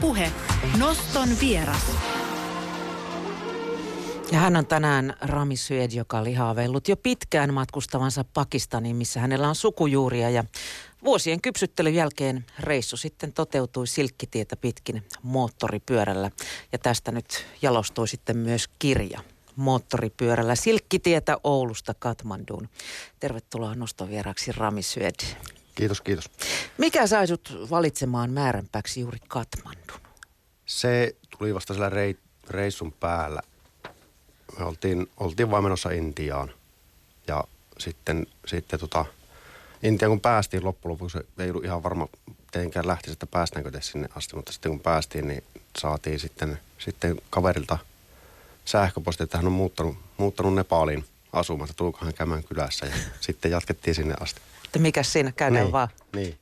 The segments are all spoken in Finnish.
Puhe. Noston vieras. Ja hän on tänään Rami Syed, joka oli haaveillut jo pitkään matkustavansa Pakistaniin, missä hänellä on sukujuuria. Ja vuosien kypsyttelyn jälkeen reissu sitten toteutui silkkitietä pitkin moottoripyörällä. Ja tästä nyt jalostui sitten myös kirja moottoripyörällä Silkkitietä Oulusta Katmanduun. Tervetuloa nostovieraaksi Rami Syed. Kiitos, kiitos. Mikä sai sut valitsemaan määränpäksi juuri Katmandun? Se tuli vasta sillä rei, reissun päällä. Me oltiin, oltiin vain menossa Intiaan. Ja sitten, sitten tota, Intiaan kun päästiin loppujen lopuksi, ei ollut ihan varma, mitenkään lähti, että päästäänkö te sinne asti, mutta sitten kun päästiin, niin saatiin sitten, sitten kaverilta sähköposti, että hän on muuttanut, muuttanut Nepaliin asumaan, että tulkohan käymään kylässä ja sitten jatkettiin sinne asti. Että mikä siinä käydään niin, vaan. Niin.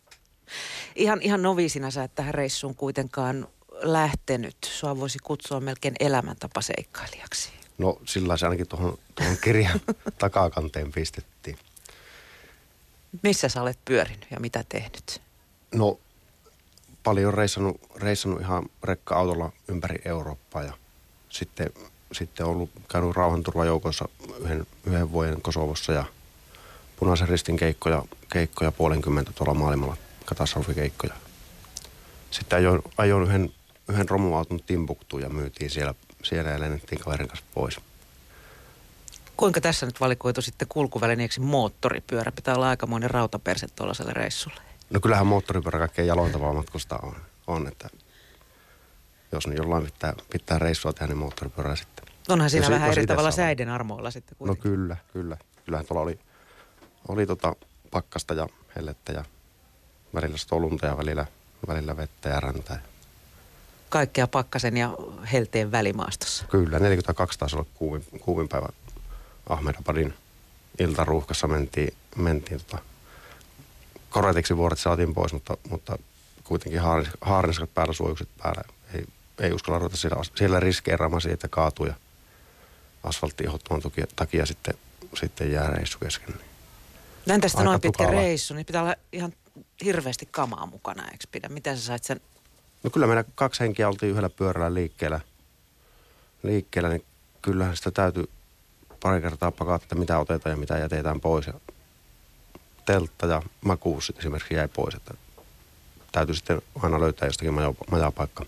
Ihan, ihan noviisina sä et tähän reissuun kuitenkaan lähtenyt. Sua voisi kutsua melkein elämäntapaseikkailijaksi. No sillä se ainakin tuohon, tuohon kirjan takakanteen pistettiin. Missä sä olet pyörinyt ja mitä tehnyt? No paljon reissannut, reissannut ihan rekka-autolla ympäri Eurooppaa ja sitten, sitten ollut käynyt rauhanturvajoukoissa yhden, yhden vuoden Kosovossa ja punaisen ristin keikkoja, keikkoja puolenkymmentä tuolla maailmalla, katastrofikeikkoja. Sitten ajoin, ajoin yhden, yhden romuauton Timbuktuun ja myytiin siellä, siellä ja lennettiin kaverin kanssa pois. Kuinka tässä nyt valikoitu sitten kulkuvälineeksi moottoripyörä? Pitää olla aikamoinen rautaperse tuollaiselle reissulle. No kyllähän moottoripyörä kaikkein jalointavaa matkusta on, on että jos niin jollain pitää, pitää reissua tehdä, niin moottoripyörää sitten. Onhan siinä Jos- vähän eri tavalla säiden armoilla sitten No kuitenkin. kyllä, kyllä. Kyllähän tuolla oli, oli tota pakkasta ja hellettä ja välillä satoi lunta ja välillä, välillä vettä ja räntä. Kaikkea pakkasen ja helteen välimaastossa. Kyllä, 42 taisi olla kuuvin, kuuvin päivä Ahmedabadin iltaruuhkassa mentiin, mentiin tota, koretiksi vuoret saatiin pois, mutta, mutta kuitenkin haarniskat päällä, suojukset päällä. Ei, ei uskalla ruveta siellä, siellä riskeeraamaan siitä, että kaatuu ja asfaltti takia, takia sitten, sitten jää reissu kesken. Niin. Näin tästä Aika noin pitkä tukalaa. reissu, niin pitää olla ihan hirveästi kamaa mukana, eikö pidä? Miten sä sait sen? No kyllä meillä kaksi henkiä oltiin yhdellä pyörällä liikkeellä, liikkeellä niin kyllähän sitä täytyy pari kertaa pakata, että mitä otetaan ja mitä jätetään pois. Ja teltta ja makuus esimerkiksi jäi pois, että täytyy sitten aina löytää jostakin maja, majapaikka.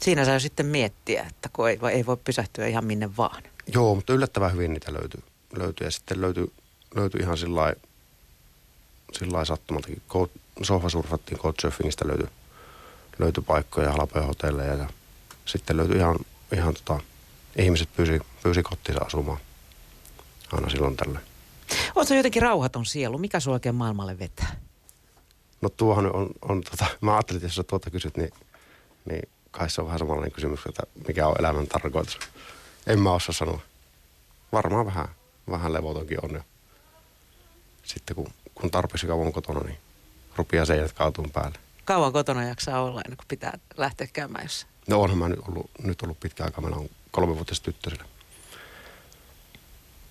Siinä saa sitten miettiä, että kun ei, ei voi pysähtyä ihan minne vaan. Joo, mutta yllättävän hyvin niitä löytyy. löytyy. Ja sitten löytyy, löytyy ihan sillä lailla- sattumaltakin. Sohvasurfattiin Couchsurfingista löytyi, löytyi paikkoja, halpoja hotelleja ja sitten löytyi ihan, ihan tota, ihmiset pyysi, pyysi kotiinsa asumaan aina silloin tällöin. Oletko jotenkin rauhaton sielu? Mikä sua oikein maailmalle vetää? No tuohon on, on tota, mä ajattelin, että jos sä tuota kysyt, niin, niin kai se on vähän samanlainen kysymys, että mikä on elämän tarkoitus. En mä osaa sanoa. Varmaan vähän, vähän levotonkin on. Ja sitten kun, kun tarpeeksi kauan on kotona, niin rupeaa seinät kaatuun päälle. Kauan kotona jaksaa olla ennen kuin pitää lähteä käymään jossain? No onhan mä nyt ollut, nyt ollut pitkä aika. Meillä on kolmevuotias tyttö siellä,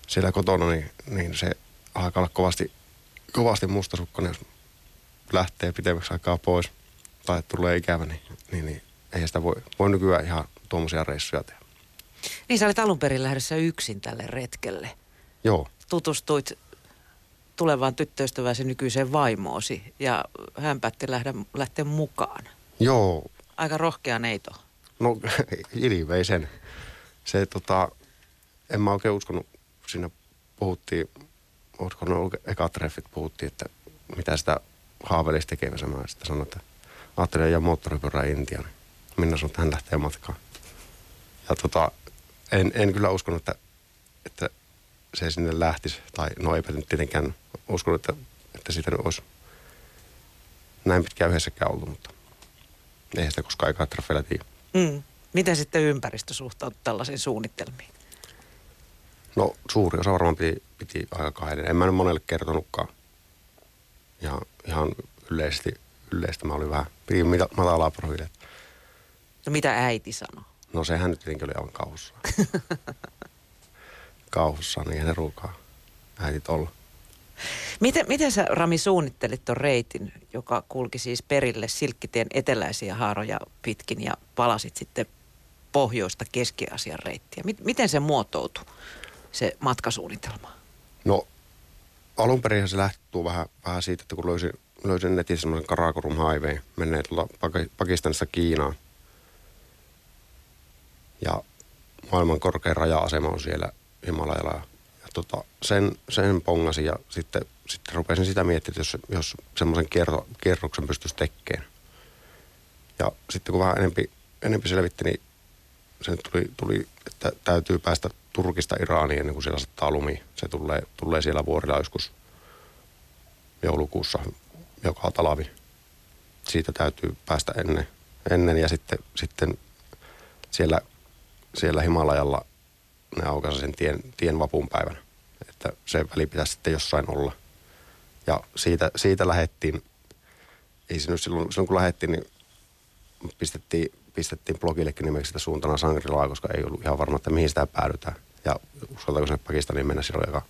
siellä kotona, niin, niin se alkaa olla kovasti, kovasti mustasukkainen, jos lähtee pitemmäksi aikaa pois tai tulee ikävä, niin, niin, niin ei sitä voi, voi nykyään ihan tuommoisia reissuja tehdä. Niin sä olet alun perin lähdössä yksin tälle retkelle. Joo, Tutustuit tulevaan tyttöystäväsi nykyiseen vaimoosi ja hän päätti lähteä, lähteä mukaan. joo, Aika rohkea neito. no ilveisen. Se tota, en mä oikein uskonut, siinä puhuttiin, olisiko ne ollut ekat treffit, puhuttiin, että mitä sitä haaveilisi tekemässä. Mä sitten sanoin, että ajattelin ajaa moottoripyörää Intiaan. Minna sanoi, että hän lähtee matkaan. Ja tota, en, en kyllä uskonut, että, että se sinne lähtisi. Tai no eipä nyt tietenkään uskonut, että, että siitä nyt olisi näin pitkään yhdessäkään ollut, mutta eihän sitä koskaan treffeillä tiedä. Mm. Miten sitten ympäristö suhtautui tällaisiin suunnitelmiin? No suuri osa varmaan piti, piti aika kahdelle. En mä nyt monelle kertonutkaan. Ja ihan yleisesti, yleisesti mä olin vähän, pidin mita- matalaa profiilia. No mitä äiti sanoi? No sehän nyt tietenkin oli aivan kauhussa. kauhussa, niin ne ruukaa äitit olla. Miten, miten sä Rami suunnittelit tuon reitin, joka kulki siis perille Silkkitien eteläisiä haaroja pitkin ja palasit sitten pohjoista Keski-Aasian reittiä? Miten se muotoutui, se matkasuunnitelma? No alun perin se lähti vähän, vähän siitä, että kun löysin, löysin netin semmoisen Karakorum Highway, menneet tuolta Pakistanista Kiinaan. Ja maailman korkein raja-asema on siellä Himalajalla. Ja, ja tota, sen, sen pongasin ja sitten, sitten rupesin sitä miettimään, jos, jos semmoisen kierro, kierroksen pystyisi tekemään. Ja sitten kun vähän enempi, enempi selvitti, niin se tuli, tuli, että täytyy päästä Turkista Iraaniin ennen kuin siellä sattaa lumi. Se tulee, tulee siellä vuorilla joskus joulukuussa joka talvi. Siitä täytyy päästä ennen, ennen ja sitten, sitten siellä, siellä Himalajalla ne aukaisi sen tien, tien vapunpäivänä. Että se väli pitäisi sitten jossain olla. Ja siitä, siitä lähettiin, ei se nyt silloin, silloin kun lähettiin, niin pistettiin, pistettiin blogillekin nimeksi sitä suuntana Sangrilaa, koska ei ollut ihan varma, että mihin sitä päädytään. Ja uskaltaako sinne Pakistaniin mennä, silloin aika,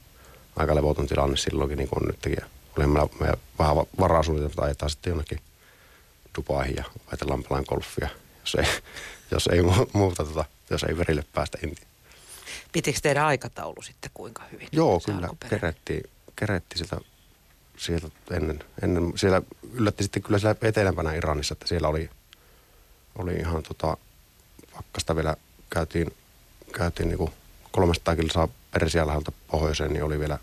aika levoton tilanne silloinkin, niin kuin on nytkin. Oli meillä, meillä vähän varaa suunnitelma, ajetaan sitten jonnekin Dubaihin ja ajatellaan pelaan golfia, jos ei, jos ei muuta, tota, jos ei verille päästä Intiin. Pitikö teidän aikataulu sitten kuinka hyvin? Joo, kyllä. Kerettiin, kerettiin sieltä, sieltä ennen, ennen. Siellä yllätti sitten kyllä siellä etelämpänä Iranissa, että siellä oli, oli ihan tota, pakkasta vielä käytiin, käytiin niinku 300 kilsaa Persian läheltä pohjoiseen, niin oli vielä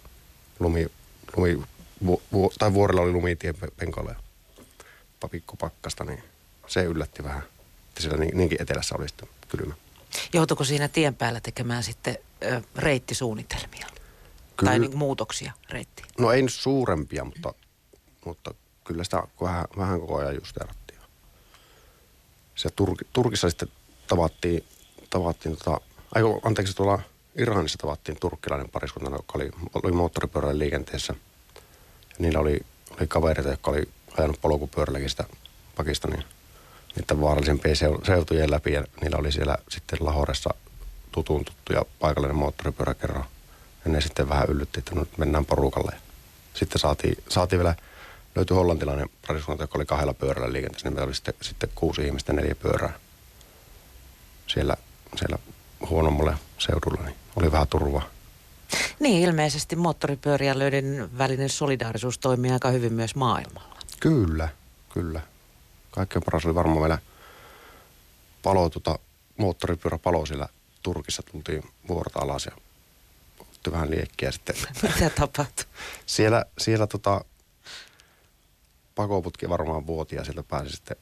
lumi, lumi vu, vu, tai vuorella oli lumitien penkoilla ja pikku pakkasta, niin se yllätti vähän, että siellä niin, niinkin etelässä oli sitten kylmä. Joutuiko siinä tien päällä tekemään sitten ö, reittisuunnitelmia? Kyllä. Tai niin muutoksia reittiin? No ei nyt suurempia, mutta, mutta kyllä sitä vähän, vähän koko ajan justeerattiin. Se Tur, Turkissa sitten tavattiin, tavattiin tota, aiko, anteeksi tuolla Iranissa tavattiin turkkilainen pariskunta, joka oli, oli moottoripyörällä liikenteessä. Ja niillä oli, oli kavereita, jotka oli ajanut polkupyörälläkin sitä Pakistanin niiden vaarallisempien seutujen läpi. Ja niillä oli siellä sitten Lahoressa tutun tuttu ja paikallinen moottoripyöräkerro. Ja ne sitten vähän yllytti, että nyt mennään porukalle. Sitten saatiin, saatiin vielä, löytyi hollantilainen pariskunta, joka oli kahdella pyörällä liikenteessä. Niin meillä oli sitten, sitten kuusi ihmistä neljä pyörää siellä, siellä huonommalle seudulla, niin oli vähän turvaa. Niin, ilmeisesti moottoripyöriälöiden välinen solidaarisuus toimii aika hyvin myös maailmalla. Kyllä, kyllä. Kaikkein paras oli varmaan meillä palo, tota, moottoripyörä palo siellä Turkissa. Tultiin vuorta alas ja otti vähän liekkiä sitten. Mitä tapahtui? siellä, siellä tota, pakoputki varmaan vuotia, sieltä pääsi sitten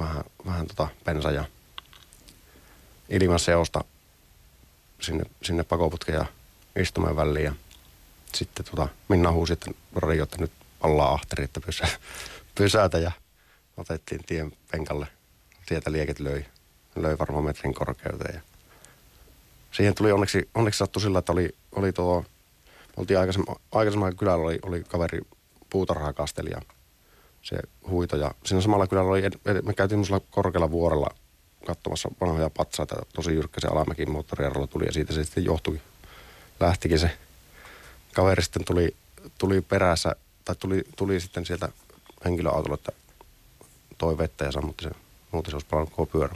vähän, vähän tota bensa ja ilman seosta sinne, sinne pakoputken ja istumaan väliin. Ja sitten tota, Minna huusi, että radio, että nyt ollaan ahteri, että pysä, pysätä ja otettiin tien penkalle. Sieltä lieket löi, löi varmaan metrin korkeuteen. Ja siihen tuli onneksi, onneksi sattui sillä, että oli, oli tuo, oltiin aikaisemmin, aikaisemmin kylällä oli, oli kaveri puutarhaa kasteli ja se huito. Ja siinä samalla kylällä oli, me käytiin korkealla vuorella katsomassa vanhoja patsaita. Tosi jyrkkä se alamäki moottoriaralla tuli ja siitä se sitten johtui. Lähtikin se kaveri sitten tuli, tuli perässä, tai tuli, tuli sitten sieltä henkilöautolla, että toi vettä ja sammutti se. Muuten se olisi palannut koko pyörä.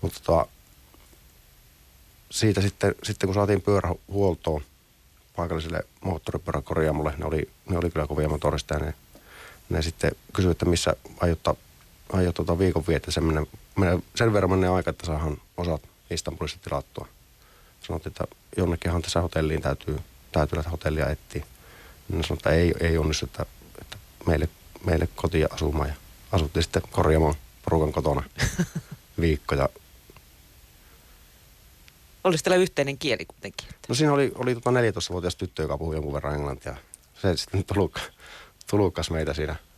Mutta tota, siitä sitten, sitten kun saatiin pyörä huoltoon paikalliselle moottoripyöräkorjaamolle, ne oli, ne oli kyllä kovia motorista ja ne, ne sitten kysyivät, että missä aiottaa aiot tuota viikon vietä sen, menee, menee, sen verran menee aika, että saadaan osat Istanbulista tilattua. Sanottiin, että jonnekinhan tässä hotelliin täytyy, täytyy lähteä hotellia etsiä. Ne sanoi, että ei, ei onnistu, että, että meille, meille kotiin asumaan. Ja asuttiin sitten korjaamaan porukan kotona viikko. Ja... Olisi teillä yhteinen kieli kuitenkin? No siinä oli, oli tota 14-vuotias tyttö, joka puhui jonkun verran englantia. Se sitten tulukkas meitä siinä –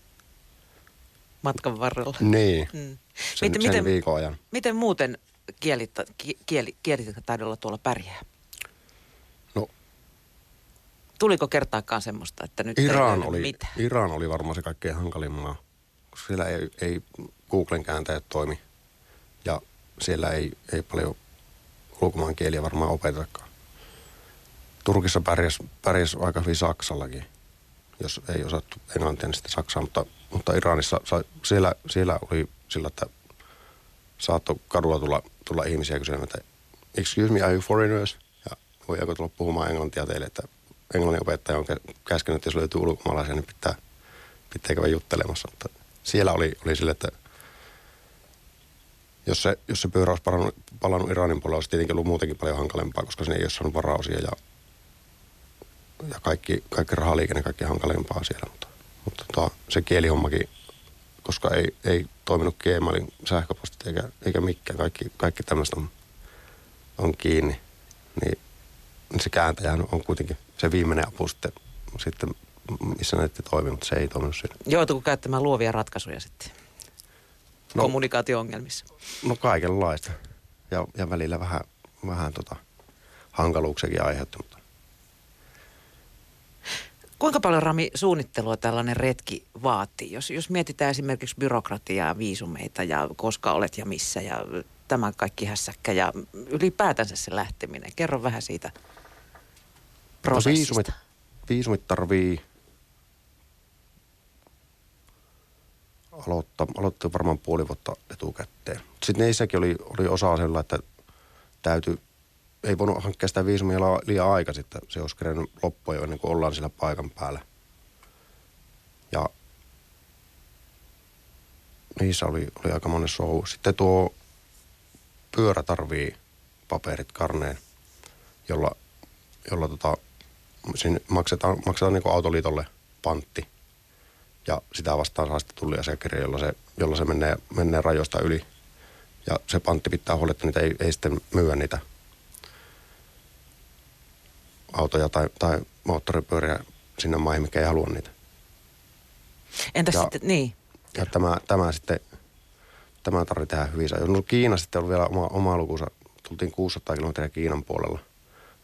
matkan varrella. Niin, mm. sen, miten, sen viikon ajan. Miten muuten kielit, kieli, kielitaidolla tuolla pärjää? No. Tuliko kertaakaan semmoista, että nyt Iran ei oli, mitään? Iran oli varmaan se kaikkein hankalin maa, koska siellä ei, ei Googlen kääntäjät toimi. Ja siellä ei, ei paljon ulkomaan kieliä varmaan opetetakaan. Turkissa pärjäs, pärjäs aika hyvin Saksallakin. jos ei osattu englantia, niin sitten saksaa, mutta, mutta Iranissa siellä, siellä oli sillä, että saattoi kadulla tulla, tulla ihmisiä kysymään, että excuse me, are you foreigners? Ja voidaanko tulla puhumaan englantia teille, että englannin opettaja on käskenyt, että jos löytyy ulkomaalaisia, niin pitää, pitää käydä juttelemassa. Mutta siellä oli, oli sille, että jos se, jos se pyörä olisi palannut, palannut Iranin puolella, olisi tietenkin ollut muutenkin paljon hankalempaa, koska sinne ei ole saanut varausia ja, ja kaikki, kaikki rahaliikenne, kaikki hankalempaa siellä. Mutta, mutta tota, se kielihommakin, koska ei, ei toiminut Gmailin sähköpostit eikä, eikä mikään, kaikki, kaikki tämmöistä on, on kiinni, niin, niin se kääntäjä on kuitenkin se viimeinen apu sitten, sitten missä näytti toimii, mutta se ei toiminut siinä. Joutuuko käyttämään luovia ratkaisuja sitten? no, kommunikaatio-ongelmissa? No kaikenlaista. Ja, ja välillä vähän, vähän tota, hankaluuksiakin aiheuttanut. Kuinka paljon Rami suunnittelua tällainen retki vaatii? Jos, jos mietitään esimerkiksi byrokratiaa, viisumeita ja koska olet ja missä ja tämä kaikki hässäkkä ja ylipäätänsä se lähteminen. Kerro vähän siitä prosessista. No viisumit, viisumit tarvii aloittaa, aloitti varmaan puoli vuotta etukäteen. Sitten niissäkin oli, oli osa sellainen, että täytyy, ei voinut hankkia sitä viisumia liian aika sitten. Se olisi kerennyt loppua jo ennen kuin ollaan sillä paikan päällä. Ja niissä oli, oli aika monen show. Sitten tuo pyörä tarvii paperit karneen, jolla, jolla tota, maksetaan, maksetaan niin autoliitolle pantti – ja sitä vastaan saa sitten tulliasiakirja, jolla se, jolla se menee, menee rajoista yli. Ja se pantti pitää huolta, että niitä ei, ei sitten myyä niitä autoja tai, tai moottoripyöriä sinne maihin, mikä ei halua niitä. Entäs ja, sitten, niin? Ja tämä, tämä sitten, tämä tarvitsee tehdä hyvin. No Kiina sitten oli vielä oma, oma lukunsa. Tultiin 600 kilometriä Kiinan puolella.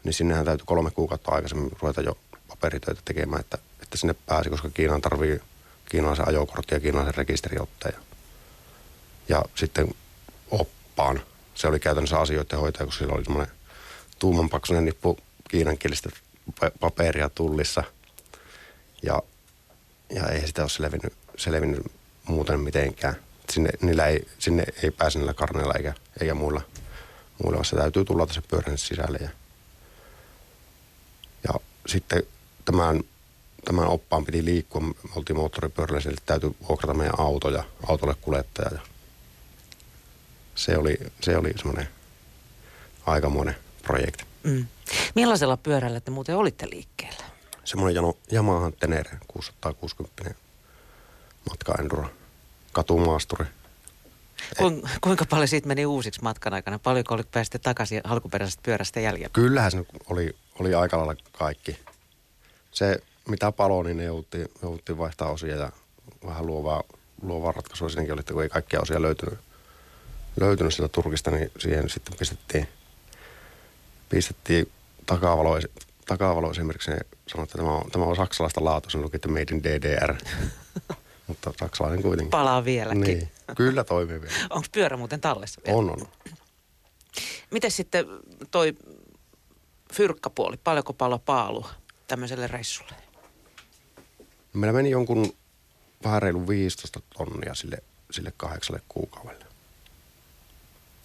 Niin sinnehän täytyy kolme kuukautta aikaisemmin ruveta jo paperitöitä tekemään, että, että sinne pääsi, koska Kiinaan tarvii kiinalaisen ajokortti ja kiinalaisen rekisteriotteen. Ja sitten oppaan. Se oli käytännössä asioiden hoitaja, kun sillä oli semmoinen tuumanpaksuinen nippu kiinankielistä paperia tullissa. Ja, ja ei sitä ole selvinnyt, selvinnyt muuten mitenkään. Sinne, niillä ei, sinne ei pääse niillä karneilla eikä, eikä muilla, muilla, se täytyy tulla se pyörän sisälle. Ja, ja sitten tämän tämän oppaan piti liikkua. Me oltiin moottoripyörällä, sille täytyy vuokrata meidän auto ja autolle kuljettaja. Ja se oli, se oli semmoinen aikamoinen projekti. Mm. Millaisella pyörällä te muuten olitte liikkeellä? Semmoinen Yamaha Tenere 660 matka-enduro, katumaasturi. Kuinka, kuinka paljon siitä meni uusiksi matkan aikana? Paljonko oli päästä takaisin alkuperäisestä pyörästä jäljellä? Kyllähän se oli, oli aika lailla kaikki. Se mitä palo, niin ne jouttiin, jouttiin vaihtaa osia ja vähän luovaa, luovaa ratkaisua siinäkin oli, että kun ei kaikkia osia löytynyt, löytynyt sieltä Turkista, niin siihen sitten pistettiin, pistettiin takavalo, takavalo esimerkiksi ne sanoi, että tämä on, tämä on saksalaista laatua, se luki, että made in DDR. Mutta saksalainen kuitenkin. Palaa vieläkin. Niin, kyllä toimii vielä. Onko pyörä muuten tallessa vielä? On, on. Miten sitten toi fyrkkapuoli, paljonko palo paalua tämmöiselle reissulle? Meillä meni jonkun vähän reilu 15 tonnia sille, sille kahdeksalle kuukaudelle.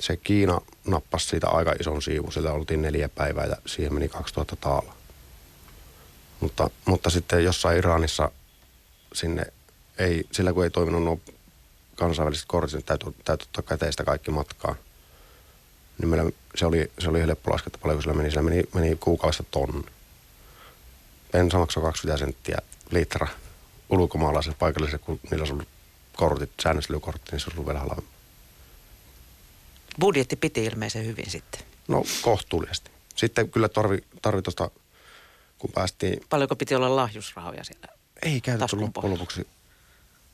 Se Kiina nappasi siitä aika ison siivun, sillä oltiin neljä päivää ja siihen meni 2000 taala. Mutta, mutta sitten jossain Iranissa sinne ei, sillä kun ei toiminut nuo kansainväliset kortit, niin täytyy, täytyy ottaa käteistä kaikki matkaan. Niin meillä se oli, se oli helppo laskea, paljonko sillä meni. Sillä meni, meni kuukaudessa tonni. Bensa maksoi 20 senttiä litra ulkomaalaisille paikallisille, kun niillä on ollut kortit, säännöstelykortti, niin se on ollut vielä halvempi. Budjetti piti ilmeisen hyvin sitten. No kohtuullisesti. Sitten kyllä tarvi, tarvi tuosta, kun päästiin... Paljonko piti olla lahjusrahoja siellä? Ei käytetty loppujen lopuksi.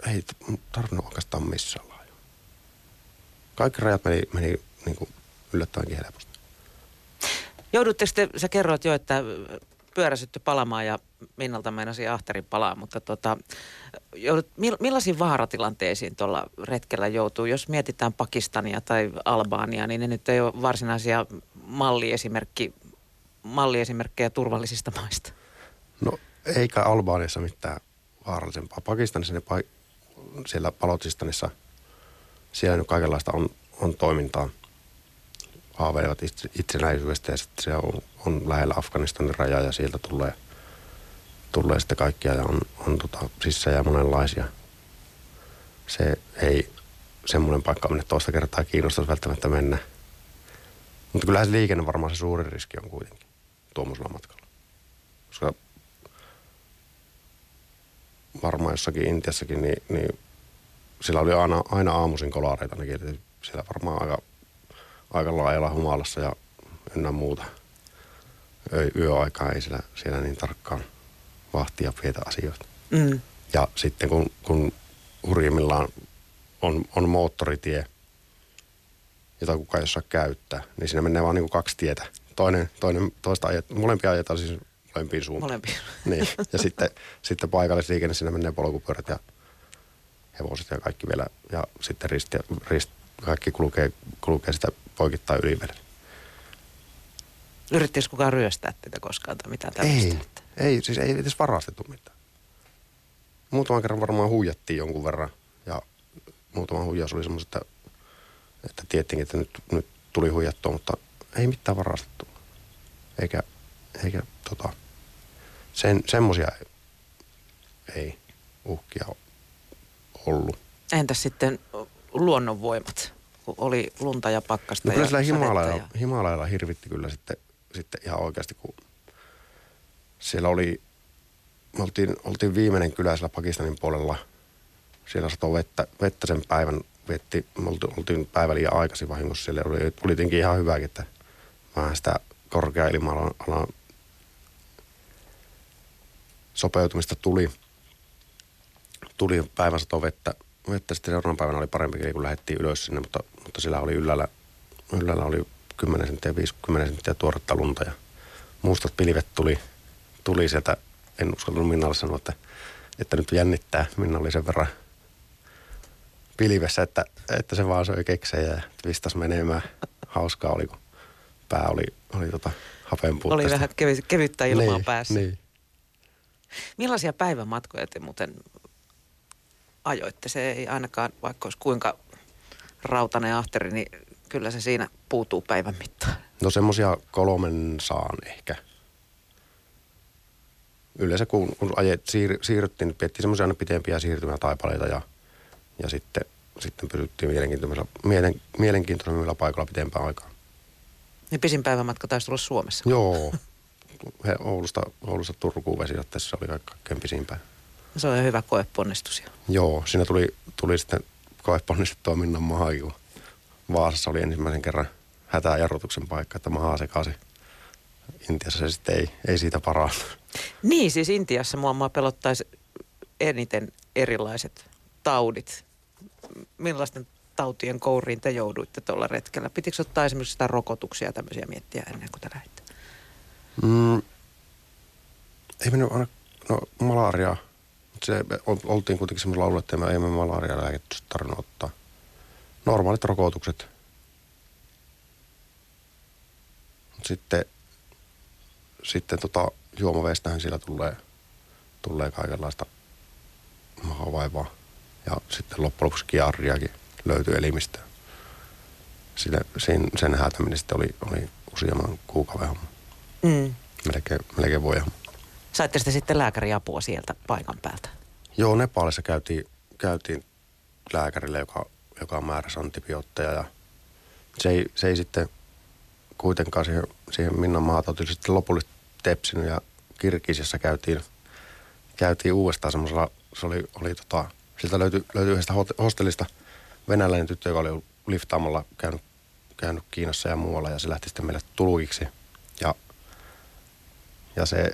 Ei tarvinnut oikeastaan missään laajoa. Kaikki rajat meni, meni niin kuin yllättävänkin helposti. Joudutte sitten, sä kerroit jo, että pyöräsytty palamaan ja Minnalta meinasi Ahterin palaa, mutta tota, joudut, millaisiin vaaratilanteisiin tuolla retkellä joutuu? Jos mietitään Pakistania tai Albaania, niin ne nyt ei ole varsinaisia malliesimerkki, malliesimerkkejä turvallisista maista. No eikä Albaaniassa mitään, vaarallisempaa. Pakistanissa ne siellä Palotsistanissa, siellä nyt kaikenlaista on, on toimintaa. Haaveilevat itse, itsenäisyydestä ja sitten se on, on lähellä Afganistanin rajaa ja sieltä tulee, tulee sitten kaikkia ja on, on tota, sissä ja monenlaisia. Se ei semmoinen paikka minne toista kertaa kiinnostaisi välttämättä mennä. Mutta kyllähän se liikenne varmaan se suurin riski on kuitenkin tuommoisella matkalla. Koska varmaan jossakin Intiassakin, niin, niin sillä oli aina, aina aamuisin kolareita. Eli siellä varmaan aika, aika laajalla humalassa ja ynnä muuta. Yö, yöaikaa ei siellä, siellä niin tarkkaan vahtia vietä asioita. Mm. Ja sitten kun, kun hurjimmillaan on, on moottoritie, jota kukaan ei osaa käyttää, niin siinä menee vaan niin kuin kaksi tietä. Toinen, toinen toista ajet, molempia ajetaan siis molempiin suuntaan. Molempiin. Niin, ja sitten, sitten paikallisliikenne, siinä menee polkupyörät ja hevoset ja kaikki vielä. Ja sitten rist, ja, rist, kaikki kulkee, kulkee sitä poikittain yli vielä. Yrittiinkö kukaan ryöstää teitä koskaan tai mitään Ei, tällaista? ei, siis ei edes varastettu mitään. Muutaman kerran varmaan huijattiin jonkun verran ja muutama huijaus oli semmoista, että, että tietenkin, että nyt, nyt tuli huijattua, mutta ei mitään varastettu. Eikä, eikä tota, sen, semmosia ei, ei uhkia ollut. Entäs sitten luonnonvoimat, kun oli lunta ja pakkasta No kyllä ja sillä Himalajalla, ja... Himalajalla hirvitti kyllä sitten, sitten ihan oikeasti, kun siellä oli, me oltiin, oltiin viimeinen kylä siellä Pakistanin puolella. Siellä satoi vettä, vettä sen päivän, vetti, me oltiin, oltiin päivä liian aikaisin vahingossa. Siellä oli, oli tietenkin ihan hyväkin, että vähän sitä korkea ilma-alan sopeutumista tuli. Tuli päivän sato vettä, vettä sitten seuraavana päivänä oli parempi keli, kun lähdettiin ylös sinne, mutta, mutta sillä oli yllällä, yllällä oli 10 senttiä, 50 senttiä tuoretta lunta ja mustat pilvet tuli, tuli sieltä. En uskaltanut Minnalle sanoa, että, että nyt jännittää. Minna oli sen verran pilvessä, että, että se vaan söi keksejä ja vistas menemään. Hauskaa oli, kun pää oli, oli tota hapen Oli vähän kevyttä ilmaa niin, päässä. Niin. Millaisia päivämatkoja te muuten ajoitte? Se ei ainakaan, vaikka olisi kuinka rautainen ahteri, niin kyllä se siinä puutuu päivän mittaan. No semmosia kolmen saan ehkä. Yleensä kun, kun ajet, siir, siirryttiin, niin piettiin semmoisia aina pitempiä siirtymätaipaleita ja, ja sitten, sitten pysyttiin mielenkiintoisilla, mielen, mielenkiintoisilla paikoilla pitempään aikaa. Niin pisin päivämatka taisi tulla Suomessa. Joo. He, Oulusta, Oulusta Turkuun vesijohteessa oli kaik- kaikkein pisimpään. Se on hyvä koeponnistus. jo. Joo, siinä tuli, tuli sitten koeponnistettua Minnan kun Vaasassa oli ensimmäisen kerran hätäjarrutuksen paikka, että mahaa sekasi. Intiassa se sitten ei, ei siitä parannu. Niin, siis Intiassa mua, mua pelottaisi eniten erilaiset taudit. Millaisten tautien kouriin te jouduitte tuolla retkellä? Pitikö ottaa esimerkiksi sitä rokotuksia ja tämmöisiä miettiä ennen kuin te lähditte? Mm, ei mennyt aina, no malaria. Se, ol- oltiin kuitenkin semmoisella alueella, että me ei me malaria lääkettä tarvinnut ottaa. Normaalit rokotukset. Sitten, sitten tota, juomaveestähän siellä tulee, tulee kaikenlaista mahavaivaa. Ja sitten loppujen lopuksi kiarriakin löytyi elimistä. Sille, sen, sen häätäminen sitten oli, oli useamman kuukauden homma. Mm. Melkein, melkein voi homma. Saitte sitten, sitten lääkäriapua sieltä paikan päältä? Joo, Nepalissa käytiin, käytiin lääkärille, joka, joka määräsi antibiootteja ja se ei, se ei sitten kuitenkaan siihen, siihen Minnan maatautille sitten lopullisesti tepsinyt ja Kirkisissä käytiin, käytiin uudestaan semmoisella, se oli, oli tota, siltä löytyi, löytyi yhdestä hostellista venäläinen tyttö, joka oli liftaamalla käynyt, käynyt Kiinassa ja muualla ja se lähti sitten meille tulukiksi ja, ja se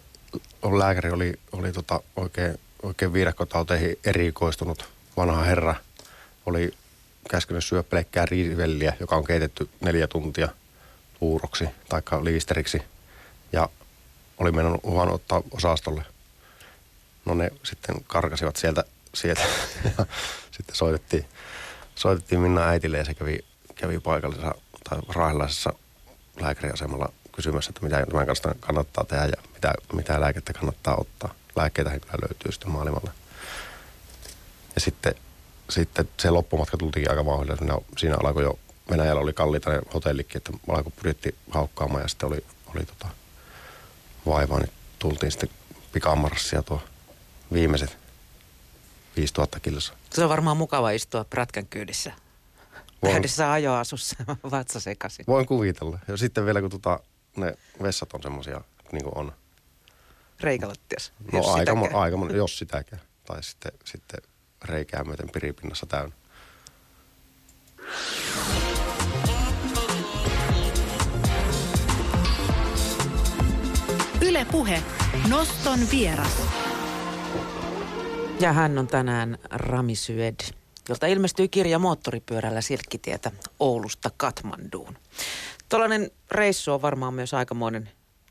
lääkäri oli, oli tota oikein, oikein viidakkotauteihin erikoistunut vanha herra. Oli käskenyt syödä pelkkää riivelliä, joka on keitetty neljä tuntia puuroksi tai liisteriksi. Ja oli mennyt uhan ottaa osastolle. No ne sitten karkasivat sieltä, sieltä ja sitten soitettiin, soitettiin Minna äitille ja se kävi, kävi paikallisessa tai raahilaisessa lääkäriasemalla kysymässä, että mitä tämän kanssa kannattaa tehdä ja mitä, mitä lääkettä kannattaa ottaa. Lääkkeitähän kyllä löytyy sitten maailmalla. Ja sitten, sitten se loppumatka tultiinkin aika vauhdilla. Siinä, siinä alkoi jo, Venäjällä oli kalliita ne hotellikin, että alkoi budjetti haukkaamaan ja sitten oli, oli tota vaivaa, niin tultiin sitten pikamarassia tuo viimeiset 5000 kilsa. Se on varmaan mukava istua prätkän kyydissä. Voin- ajoasussa vatsa sekaisin. Voin kuvitella. Ja sitten vielä kun tota, ne vessat on semmoisia, niin kuin on. Reikälattias. No jos aika, mo- sitäkään. aika mon- jos sitäkään. Tai sitten, sitten reikää myöten piripinnassa täynnä. Yle Puhe. Noston vieras. Ja hän on tänään Rami Syed, jolta ilmestyy kirja moottoripyörällä Silkkitietä Oulusta Katmanduun. Tuollainen reissu on varmaan myös aikamoinen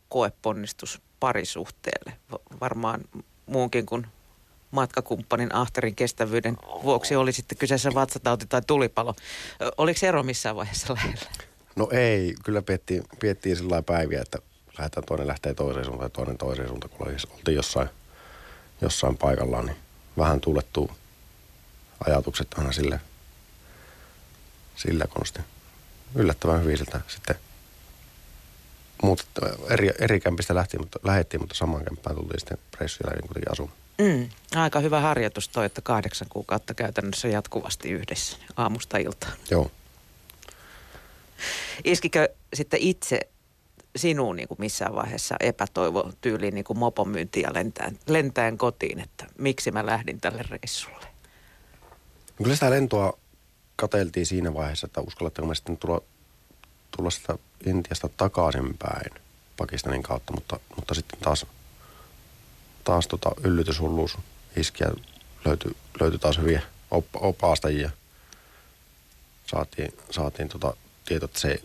koeponnistus parisuhteelle. Va- Varmaan muunkin kuin matkakumppanin ahterin kestävyyden vuoksi oli sitten kyseessä vatsatauti tai tulipalo. Oliko ero missään vaiheessa lähellä? No ei, kyllä piettiin, piettiin sillä päiviä, että lähdetään toinen lähtee toiseen suuntaan ja toinen toiseen suuntaan, kun oltiin jossain, jossain paikallaan, niin vähän tuulettuu ajatukset aina sille, sillä konsti. Yllättävän hyvin siltä sitten muut, eri, eri kämpistä lähtiin, mutta, lähettiin, mutta samaan kämppään tultiin sitten reissun jälkeen kuitenkin asumaan. Mm, aika hyvä harjoitus toi, että kahdeksan kuukautta käytännössä jatkuvasti yhdessä aamusta iltaan. Joo. Iskikö sitten itse sinuun niin kuin missään vaiheessa epätoivo tyyliin niin kuin mopon myyntiä lentäen, lentäen kotiin, että miksi mä lähdin tälle reissulle? Kyllä sitä lentoa kateltiin siinä vaiheessa, että uskallatteko me sitten tulla, tulla sitä Intiasta takaisin päin Pakistanin kautta, mutta, mutta sitten taas, taas tota yllytyshulluus iski ja löytyi, löytyi taas hyviä op, opastajia. Saatiin, saatiin tota tieto, että se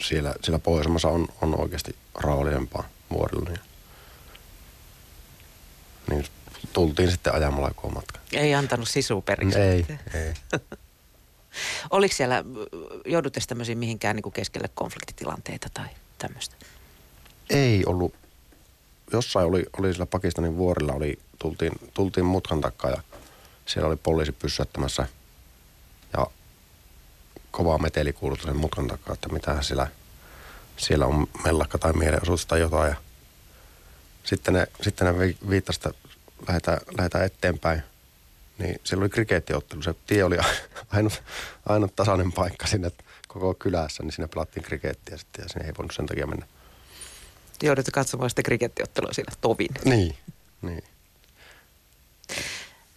siellä, siellä pohjoisemmassa on, on oikeasti rauhallisempaa vuorilla. Niin, niin tultiin sitten ajamalla koko matka. Ei antanut sisua periksi. Ei, ei. Oliko siellä, joudutte tämmöisiin mihinkään niin kuin keskelle konfliktitilanteita tai tämmöistä? Ei ollut. Jossain oli, oli sillä Pakistanin vuorilla, oli, tultiin, tultiin mutkan takaa ja siellä oli poliisi pysäyttämässä. Ja kova meteli kuului sen mutkan takaa, että mitähän siellä, siellä on mellakka tai mielenosoitus tai jotain. Ja sitten ne, sitten ne vi- viittasivat, että lähdetään, lähdetään eteenpäin. Niin siellä oli krikeettiottelu. Se tie oli ainut, ainut tasainen paikka sinne koko kylässä, niin siinä pelattiin krikeettiä sitten ja sinne ei voinut sen takia mennä. Joudutte katsomaan sitten krikettiottelua siellä tovin. Niin, niin.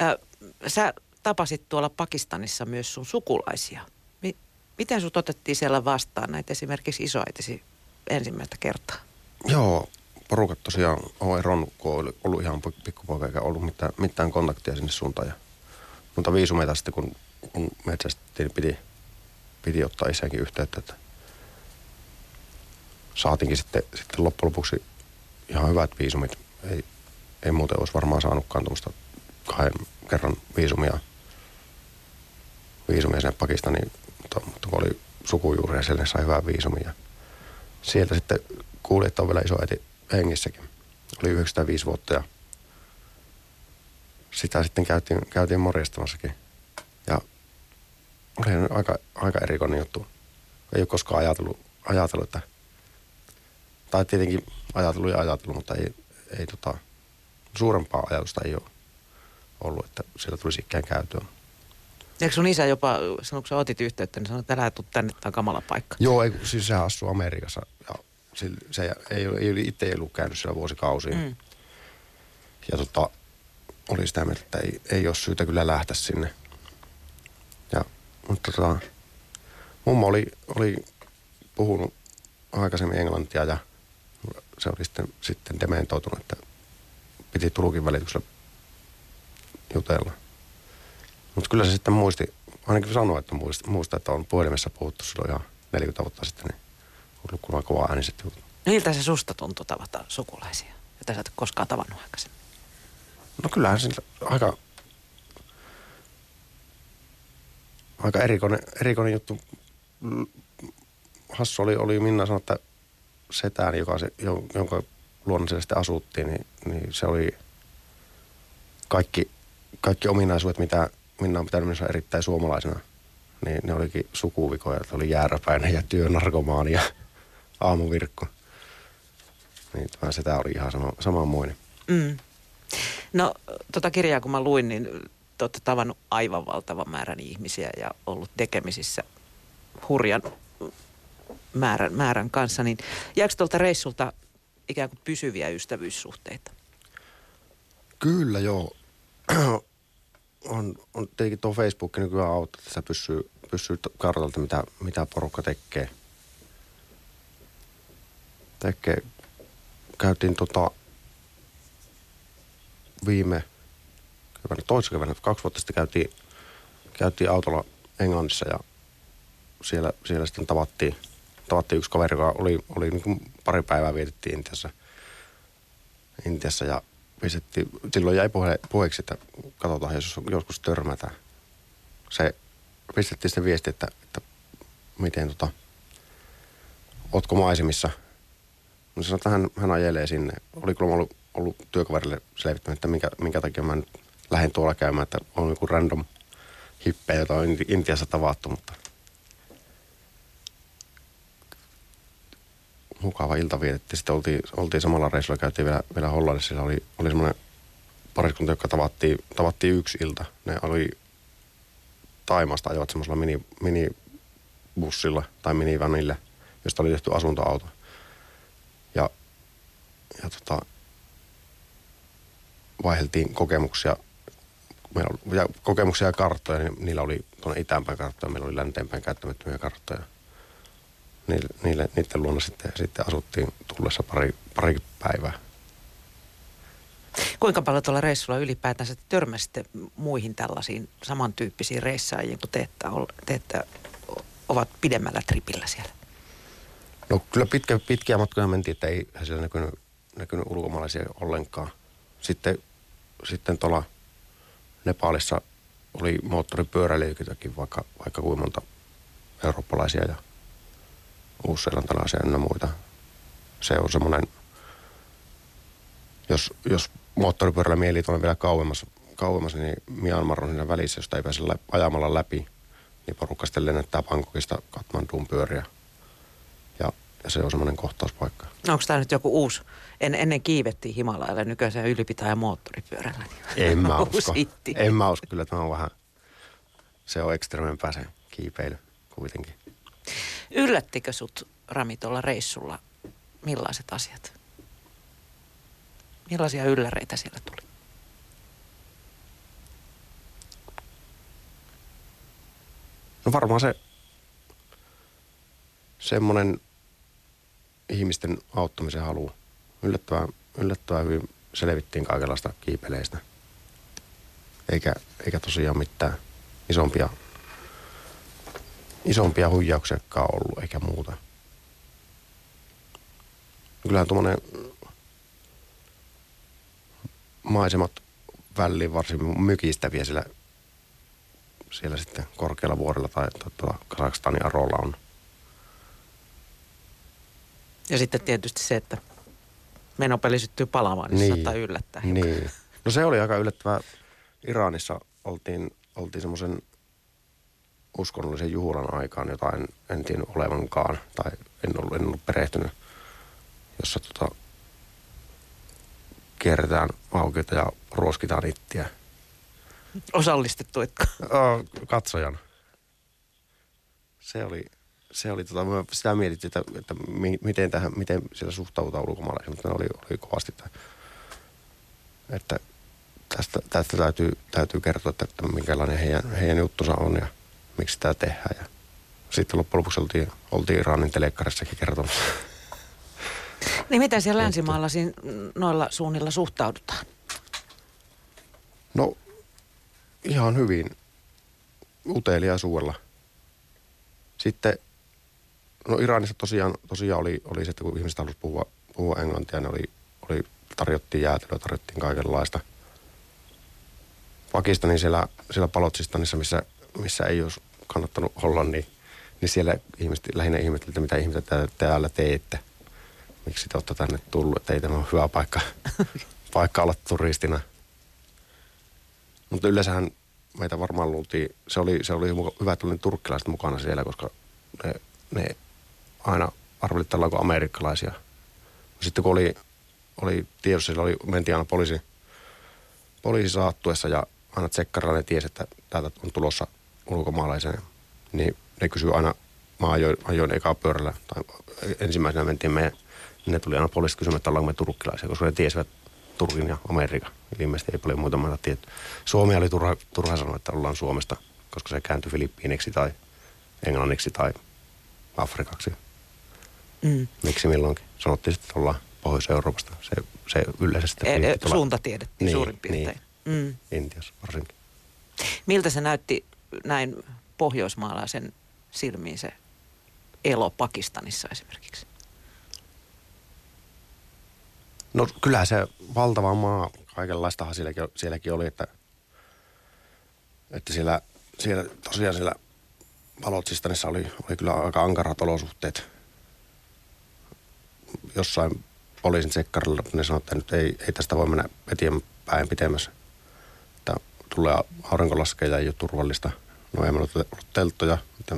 Ö, sä tapasit tuolla Pakistanissa myös sun sukulaisia. Mi- miten sut otettiin siellä vastaan näitä esimerkiksi isoäitisi ensimmäistä kertaa? Joo, porukat tosiaan on eronnut, kun on ollut- ihan pik- pikkupoika eikä ollut mitään, mitään kontaktia sinne suuntaan. Ja, mutta viisumeita sitten, kun, kun metsästettiin, niin piti, piti ottaa isänkin yhteyttä, että saatiinkin sitten, sitten loppujen lopuksi ihan hyvät viisumit. Ei, ei muuten olisi varmaan saanutkaan tuommoista kahden kerran viisumia, viisumia sinne Pakistaniin, mutta, mutta kun oli sukujuuria, siellä ne sai hyvää viisumia. Sieltä sitten kuuli, että on vielä iso äiti hengissäkin. Oli 95 vuotta ja sitä sitten käytiin, käytiin morjastamassakin. Ja oli aika, aika erikoinen juttu. Ei ole koskaan ajatellut, ajatellut että tai tietenkin ajatellut ja ajatellut, mutta ei, ei tota, suurempaa ajatusta ei ole ollut, että siellä tulisi ikään käytyä. Eikö sun isä jopa, sanoiko kun sä otit yhteyttä, niin sanoi, että älä tuu tänne, tämä on kamala paikka. Joo, ei, siis sehän asuu Amerikassa ja sillä- se ei, ole- ei, ole- itse ei ollut käynyt siellä vuosikausiin. Mm. Ja tota, oli sitä mieltä, että ei, ei ole syytä kyllä lähteä sinne. Ja, mutta tota, mummo oli, oli puhunut aikaisemmin englantia ja se oli sitten, sitten dementoitunut, että piti Turkin välityksellä jutella. Mutta kyllä se sitten muisti, ainakin sanoi, että muista, että on puhelimessa puhuttu silloin ihan 40 vuotta sitten, niin kuulemma kova ääniset jutut. Miltä se susta tuntui tavata sukulaisia, joita sä et koskaan tavannut aikaisemmin? No kyllähän sillä aika, aika erikoinen, erikoinen juttu. Mm, Hassu oli, oli Minna sanoi, että setään, joka se, jo- jonka luona siellä sitten asuttiin, niin, niin se oli kaikki, kaikki ominaisuudet, mitä Minna on pitänyt erittäin suomalaisena, niin ne olikin sukuvikoja. Että oli jääräpäinen ja työnarkomaani ja aamuvirkko. Niin tämä sitä oli ihan sama, samanmoinen. Mm. No, tota kirjaa kun mä luin, niin te olette tavannut aivan valtavan määrän ihmisiä ja ollut tekemisissä hurjan määrän, määrän kanssa. Niin jääkö tuolta reissulta ikään kuin pysyviä ystävyyssuhteita? Kyllä joo. on, on tietenkin tuo Facebook nykyään auttaa, että se pysyy, pysyy kartalta, mitä, mitä porukka tekee. Tekee. Käytiin tota viime keväänä, toisessa keväänä, kaksi vuotta sitten käytiin, käytiin autolla Englannissa ja siellä, siellä sitten tavattiin, tavattiin yksi kaveri, joka oli, oli niin kuin pari päivää vietettiin Intiassa, Intiassa ja pistettiin, silloin jäi puhe, puheeksi, että katsotaan, jos joskus törmätään. Se pistettiin sitten viesti, että, että miten tota, ootko maisemissa. No se sanoi, että hän, hän ajelee sinne. Oli kyllä ollut, ollut työkaverille selvittänyt, että minkä, minkä takia mä nyt lähden tuolla käymään, että on joku random hippejä, jota on Intiassa tavattu, mutta mukava ilta vietettiin. Sitten oltiin, oltiin samalla reissulla, käytiin vielä, vielä Hollannissa. Siellä oli, oli semmoinen pariskunta, joka tavattiin, tavattiin yksi ilta. Ne oli Taimasta ajoivat semmoisella mini, minibussilla tai minivanilla, josta oli tehty asuntoauto. Ja, tota, vaihdeltiin kokemuksia. Meillä oli, ja kokemuksia ja karttoja, niin niillä oli tuonne itäänpäin karttoja, meillä oli länteenpäin käyttämättömiä karttoja – niille, niille, niiden luona sitten, sitten asuttiin tullessa pari, pari päivää. Kuinka paljon tuolla reissulla ylipäätänsä törmäsitte muihin tällaisiin samantyyppisiin reissaajiin, kun te, että, te että ovat pidemmällä tripillä siellä? No kyllä pitkä, pitkiä matkoja mentiin, että ei siellä näkynyt, näkynyt ulkomaalaisia ollenkaan. Sitten, sitten tuolla Nepalissa oli moottoripyöräilijöitäkin vaikka, vaikka kuinka monta eurooppalaisia ja uusseelantalaisia ja muita. Se on semmoinen, jos, jos moottoripyörällä mieli tuonne vielä kauemmas, kauemmas, niin Myanmar on siinä välissä, josta ei pääse ajamalla läpi, niin porukka sitten lennättää Bangkokista Katmanduun pyöriä. Ja, se on semmoinen kohtauspaikka. Onko tämä nyt joku uusi? En, ennen kiivettiin Himalajalle, nykyään se ylipitää moottoripyörällä. En mä usko. En mä usko, kyllä tämä on vähän, se on ekstreemempää se kiipeily kuitenkin. Yllättikö sut Rami tuolla reissulla? Millaiset asiat? Millaisia ylläreitä siellä tuli? No varmaan se semmoinen ihmisten auttamisen halu. Yllättävän, yllättävän hyvin selvittiin kaikenlaista kiipeleistä. Eikä, eikä tosiaan mitään isompia isompia huijauksiakaan ollut eikä muuta. Kyllähän tuommoinen maisemat väliin varsin mykistäviä siellä, siellä sitten korkealla vuorella tai tuolla Kazakstanin arolla on. Ja sitten tietysti se, että menopeli syttyy palaamaan, niin, niin saattaa yllättää. Niin. No se oli aika yllättävää. Iranissa oltiin, oltiin semmoisen uskonnollisen juhlan aikaan, jota en, en tiennyt olevankaan tai en ollut, en ollut perehtynyt, jossa tota, kierretään aukiota ja ruoskitaan ittiä. Osallistettu, että? Katsojan. Se oli, se oli tota, sitä mietittiin, että, että miten, tähän, miten siellä suhtaudutaan ulkomaalaisiin, mutta ne oli, oli kovasti, että, että tästä, tästä täytyy, täytyy kertoa, että, että minkälainen heidän, heidän juttunsa on ja – miksi tämä tehdään. Ja sitten loppujen lopuksi oltiin, oltiin Iranin telekkarissakin kertomassa. Niin miten siellä länsimaalla noilla suunnilla suhtaudutaan? No ihan hyvin uteliaisuudella. Sitten, no Iranissa tosiaan, tosiaan oli, oli se, että kun ihmiset halusivat puhua, puhua englantia, niin oli, oli, tarjottiin jäätelöä, tarjottiin kaikenlaista. Pakistanin siellä, siellä Palotsistanissa, missä missä ei olisi kannattanut olla, niin, niin siellä ihmiset, lähinnä ihmettelivät, että mitä ihmiset täällä teette. Miksi te olette tänne tullut, että ei tämä ole hyvä paikka, paikka olla turistina. Mutta yleensähän meitä varmaan luultiin, se oli, se oli hyvä, että oli turkkilaiset mukana siellä, koska ne, ne aina kuin amerikkalaisia. Sitten kun oli, oli tiedossa, siellä oli, mentiin aina poliisi, poliisi saattuessa ja aina tsekkarilla ne tiesi, että täältä on tulossa ulkomaalaisen, niin ne kysyi aina, mä ajoin, ajoin eka pyörällä, tai ensimmäisenä mentiin niin ne tuli aina poliisit kysymään, että ollaanko me turkkilaisia, koska ne tiesivät Turkin ja Amerikan. Ilmeisesti ei paljon muuta maita tietty. Suomi oli turha, turha sanoa, että ollaan Suomesta, koska se kääntyi Filippiiniksi tai englanniksi tai Afrikaksi. Mm. Miksi milloinkin? Sanottiin, että ollaan Pohjois-Euroopasta. Se, se yleisesti... E, e, suunta tiedettiin Niin, suurin piirtein. Mm. Intiassa varsinkin. Miltä se näytti näin pohjoismaalaisen silmiin se elo Pakistanissa esimerkiksi? No kyllähän se valtava maa, kaikenlaistahan sielläkin, sielläkin oli, että, että siellä, siellä tosiaan siellä Balotsistanissa oli, oli kyllä aika ankarat olosuhteet. Jossain poliisin tsekkarilla ne sanoi, että nyt ei, ei tästä voi mennä eteenpäin pitemmässä. Että tulee aurinko laskee ja ei ole turvallista. No ei meillä ollut telttoja. Että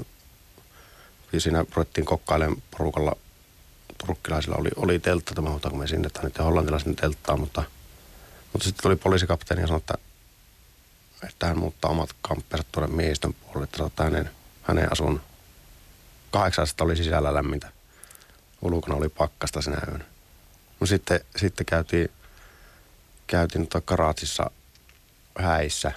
siinä ruvettiin kokkailemaan porukalla turkkilaisilla oli, oli teltta, että mahutaanko me sinne tai niiden hollantilaisen telttaa, mutta, mutta sitten tuli poliisikapteeni ja sanoi, että, että hän muuttaa omat kamppeensa tuonne miehistön puolelle, että hänen, hänen asun. Kahdeksasta oli sisällä lämmintä. Ulkona oli pakkasta sinä yönä. No sitten, sitten käytiin, käytiin tota Karatsissa häissä,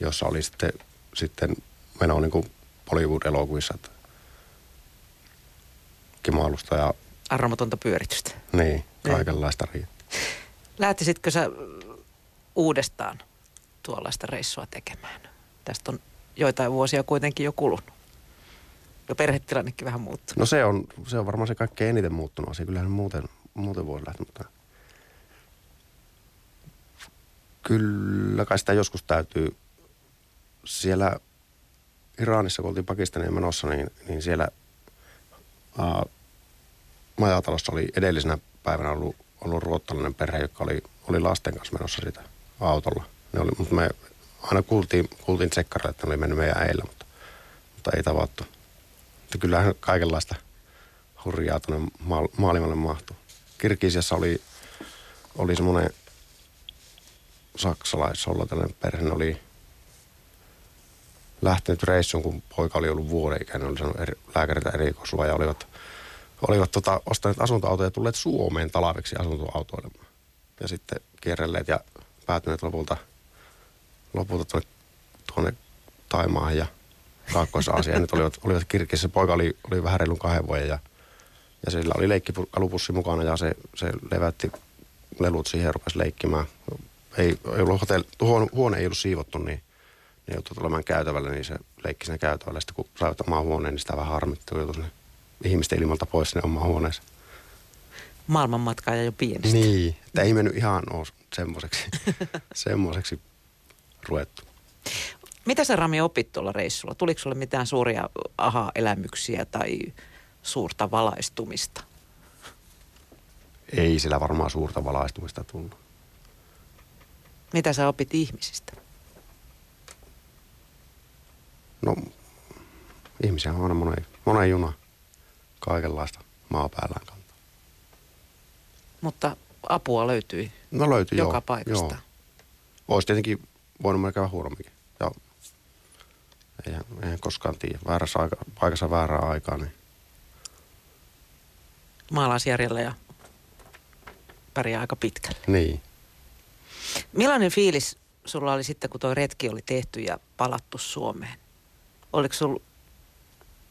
jossa oli sitten, sitten meno niin kuin Bollywood-elokuvissa, kimailusta ja Armotonta pyöritystä. niin, kaikenlaista riittää. Lähtisitkö sä uudestaan tuollaista reissua tekemään? Tästä on joitain vuosia kuitenkin jo kulunut. Ja perhetilannekin vähän muuttunut. No se on, se on varmaan se kaikkein eniten muuttunut asia. Kyllähän muuten, muuten voi lähteä, mutta kyllä kai sitä joskus täytyy siellä Iranissa, kun oltiin Pakistaniin menossa, niin, niin siellä ää, majatalossa oli edellisenä päivänä ollut, ollut ruottalainen perhe, joka oli, oli lasten kanssa menossa sitä autolla. Ne oli, mutta me aina kuultiin, kuultiin tsekkarille, että ne oli mennyt meidän äillä, mutta, mutta ei tavattu. Että kyllähän kaikenlaista hurjaa tuonne maal- maailmalle mahtuu. Kirgisiassa oli, oli semmoinen saksalais-hollantilainen perhe, ne oli lähtenyt reissuun, kun poika oli ollut vuoden ikäinen, oli saanut eri, lääkäriltä erikoisluva ja olivat, olivat tota, ostaneet asuntoautoja ja tulleet Suomeen talveksi asuntoautoilemaan. Ja sitten kierrelleet ja päätyneet lopulta, lopulta tuonne, tuonne Taimaahan ja Kaakkois-Aasiaan. Ja nyt olivat, olivat Kirkissä. Poika oli, oli vähän reilun kahden vuoden ja, ja sillä oli leikkikalupussi mukana ja se, se levätti lelut siihen ja rupesi leikkimään. Ei, ei ollut hotelli, huone, huone ei ollut siivottu, niin ne joutui tulemaan käytävälle, niin se leikki siinä käytävällä. Sitten kun saivat omaan huoneen, niin sitä vähän harmitti, kun joutui ihmisten ilmalta pois sinne omaan huoneeseen. Maailmanmatkaa ja jo pienestä. Niin, että ei mennyt ihan ole semmoiseksi, semmoiseksi ruettu. Mitä sä Rami opit tuolla reissulla? Tuliko sulle mitään suuria aha-elämyksiä tai suurta valaistumista? Ei sillä varmaan suurta valaistumista tullut. Mitä sä opit ihmisistä? No, ihmisiä on aina monen, monen juna kaikenlaista maapäällään kantaa. Mutta apua löytyi No löytyi joka joo, paikasta. Joo. Olisi tietenkin voinut mennä käydä huonomminkin. Eihän, eihän koskaan tiedä. Väärässä aika, paikassa väärää aikaa, niin Maalaisjärjellä ja pärjää aika pitkälle. niin. Millainen fiilis sulla oli sitten, kun tuo retki oli tehty ja palattu Suomeen? Oliko sul,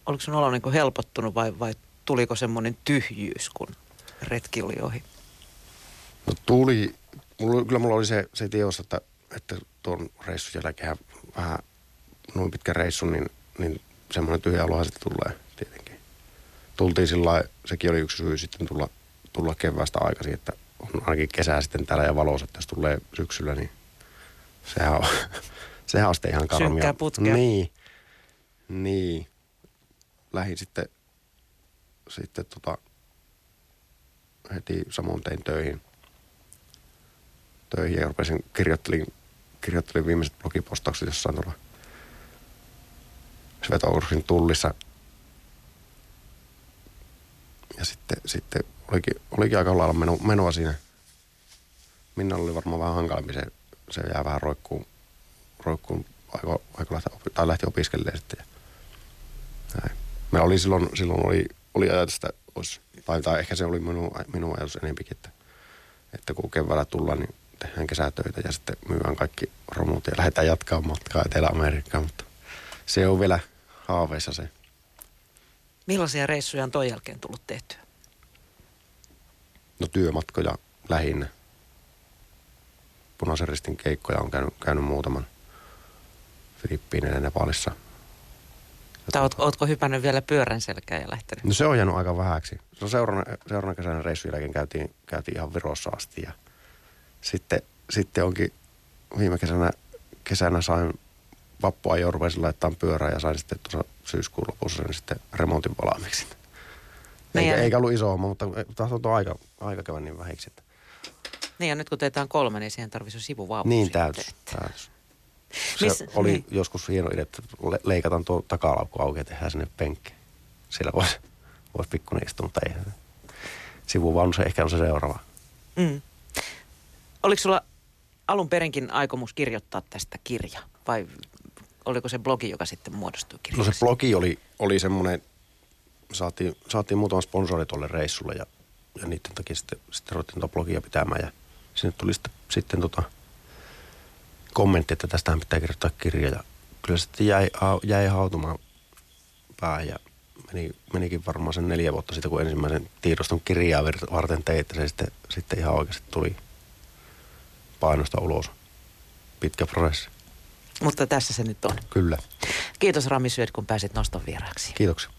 oliko sun olo niin helpottunut vai, vai tuliko semmoinen tyhjyys, kun retki oli ohi? No tuli, mulla, kyllä mulla oli se, se tiedossa, että, että tuon reissun jälkeen vähän noin pitkä reissu, niin, niin semmoinen tyhjä olohan sitten tulee tietenkin. Tultiin sillä sekin oli yksi syy sitten tulla, tulla keväästä aikaisin, että on ainakin kesää sitten täällä ja valossa, että jos tulee syksyllä, niin sehän on, sehän on sitten ihan karmia. Synkkää putkea. Niin, niin. Lähin sitten, sitten tota, heti samoin tein töihin. Töihin ja rupesin, kirjoittelin kirjoittelin viimeiset blogipostaukset jossain tuolla Svetogorskin tullissa. Ja sitten, sitten olikin, olikin aika lailla meno, menoa siinä. Minna oli varmaan vähän hankalampi, se, se jää vähän roikkuun, roikkuun aika, aika lähti, tai lähti opiskelemaan sitten. Ja näin. Meillä oli silloin, silloin oli, oli ajatus, että olisi, tai, tai ehkä se oli minun, minun ajatus enempikin, että, että kun keväällä tullaan, niin tehdään kesätöitä ja sitten myydään kaikki romut ja lähdetään jatkaa matkaa Etelä-Amerikkaan, mutta se on vielä haaveissa se. Millaisia reissuja on ton jälkeen tullut tehtyä? No työmatkoja lähinnä. Punaisen ristin keikkoja on käynyt, käynyt muutaman Filippiineen ja Nepalissa. Tai oot, ootko hypännyt vielä pyörän selkään ja lähtenyt? No se on jäänyt aika vähäksi. No seuraavana, seuraavana kesänä reissun jälkeen käytiin, käytiin ihan Virossa asti ja sitten, sitten onkin viime kesänä, kesänä sain vappua jo rupesin laittaa pyörää ja sain sitten tuossa syyskuun lopussa sen sitten remontin valmiiksi. Eikä, eikä ollut iso homma, mutta tahtoo aika, aika käydä niin vähiksi. Että... Niin ja nyt kun teitä on kolme, niin siihen tarvitsisi sivuvauva. Niin täytyisi, täytyisi. Se Miss, oli niin. joskus hieno idea, että leikataan tuo takalaukku auki ja tehdään sinne penkki. Siellä voisi vois pikkuinen istua, mutta ei. Sivuvaunu se ehkä on se seuraava. Mm. Oliko sulla alun perinkin aikomus kirjoittaa tästä kirja vai oliko se blogi, joka sitten muodostui kirjaksi? No se blogi oli, oli semmoinen, saatiin, saatiin muutama sponsori tuolle reissulle ja, ja niiden takia sitten, sitten ruvettiin tuota blogia pitämään ja sinne tuli sitten, sitten tota, kommentti, että tästähän pitää kirjoittaa kirja ja kyllä sitten jäi, jäi hautumaan päähän ja meni, menikin varmaan sen neljä vuotta siitä, kun ensimmäisen tiedoston kirjaa varten tein, että se sitten, sitten ihan oikeasti tuli painosta ulos. Pitkä prosessi. Mutta tässä se nyt on. Kyllä. Kiitos Rami Syöt, kun pääsit noston vieraaksi. Kiitoksia.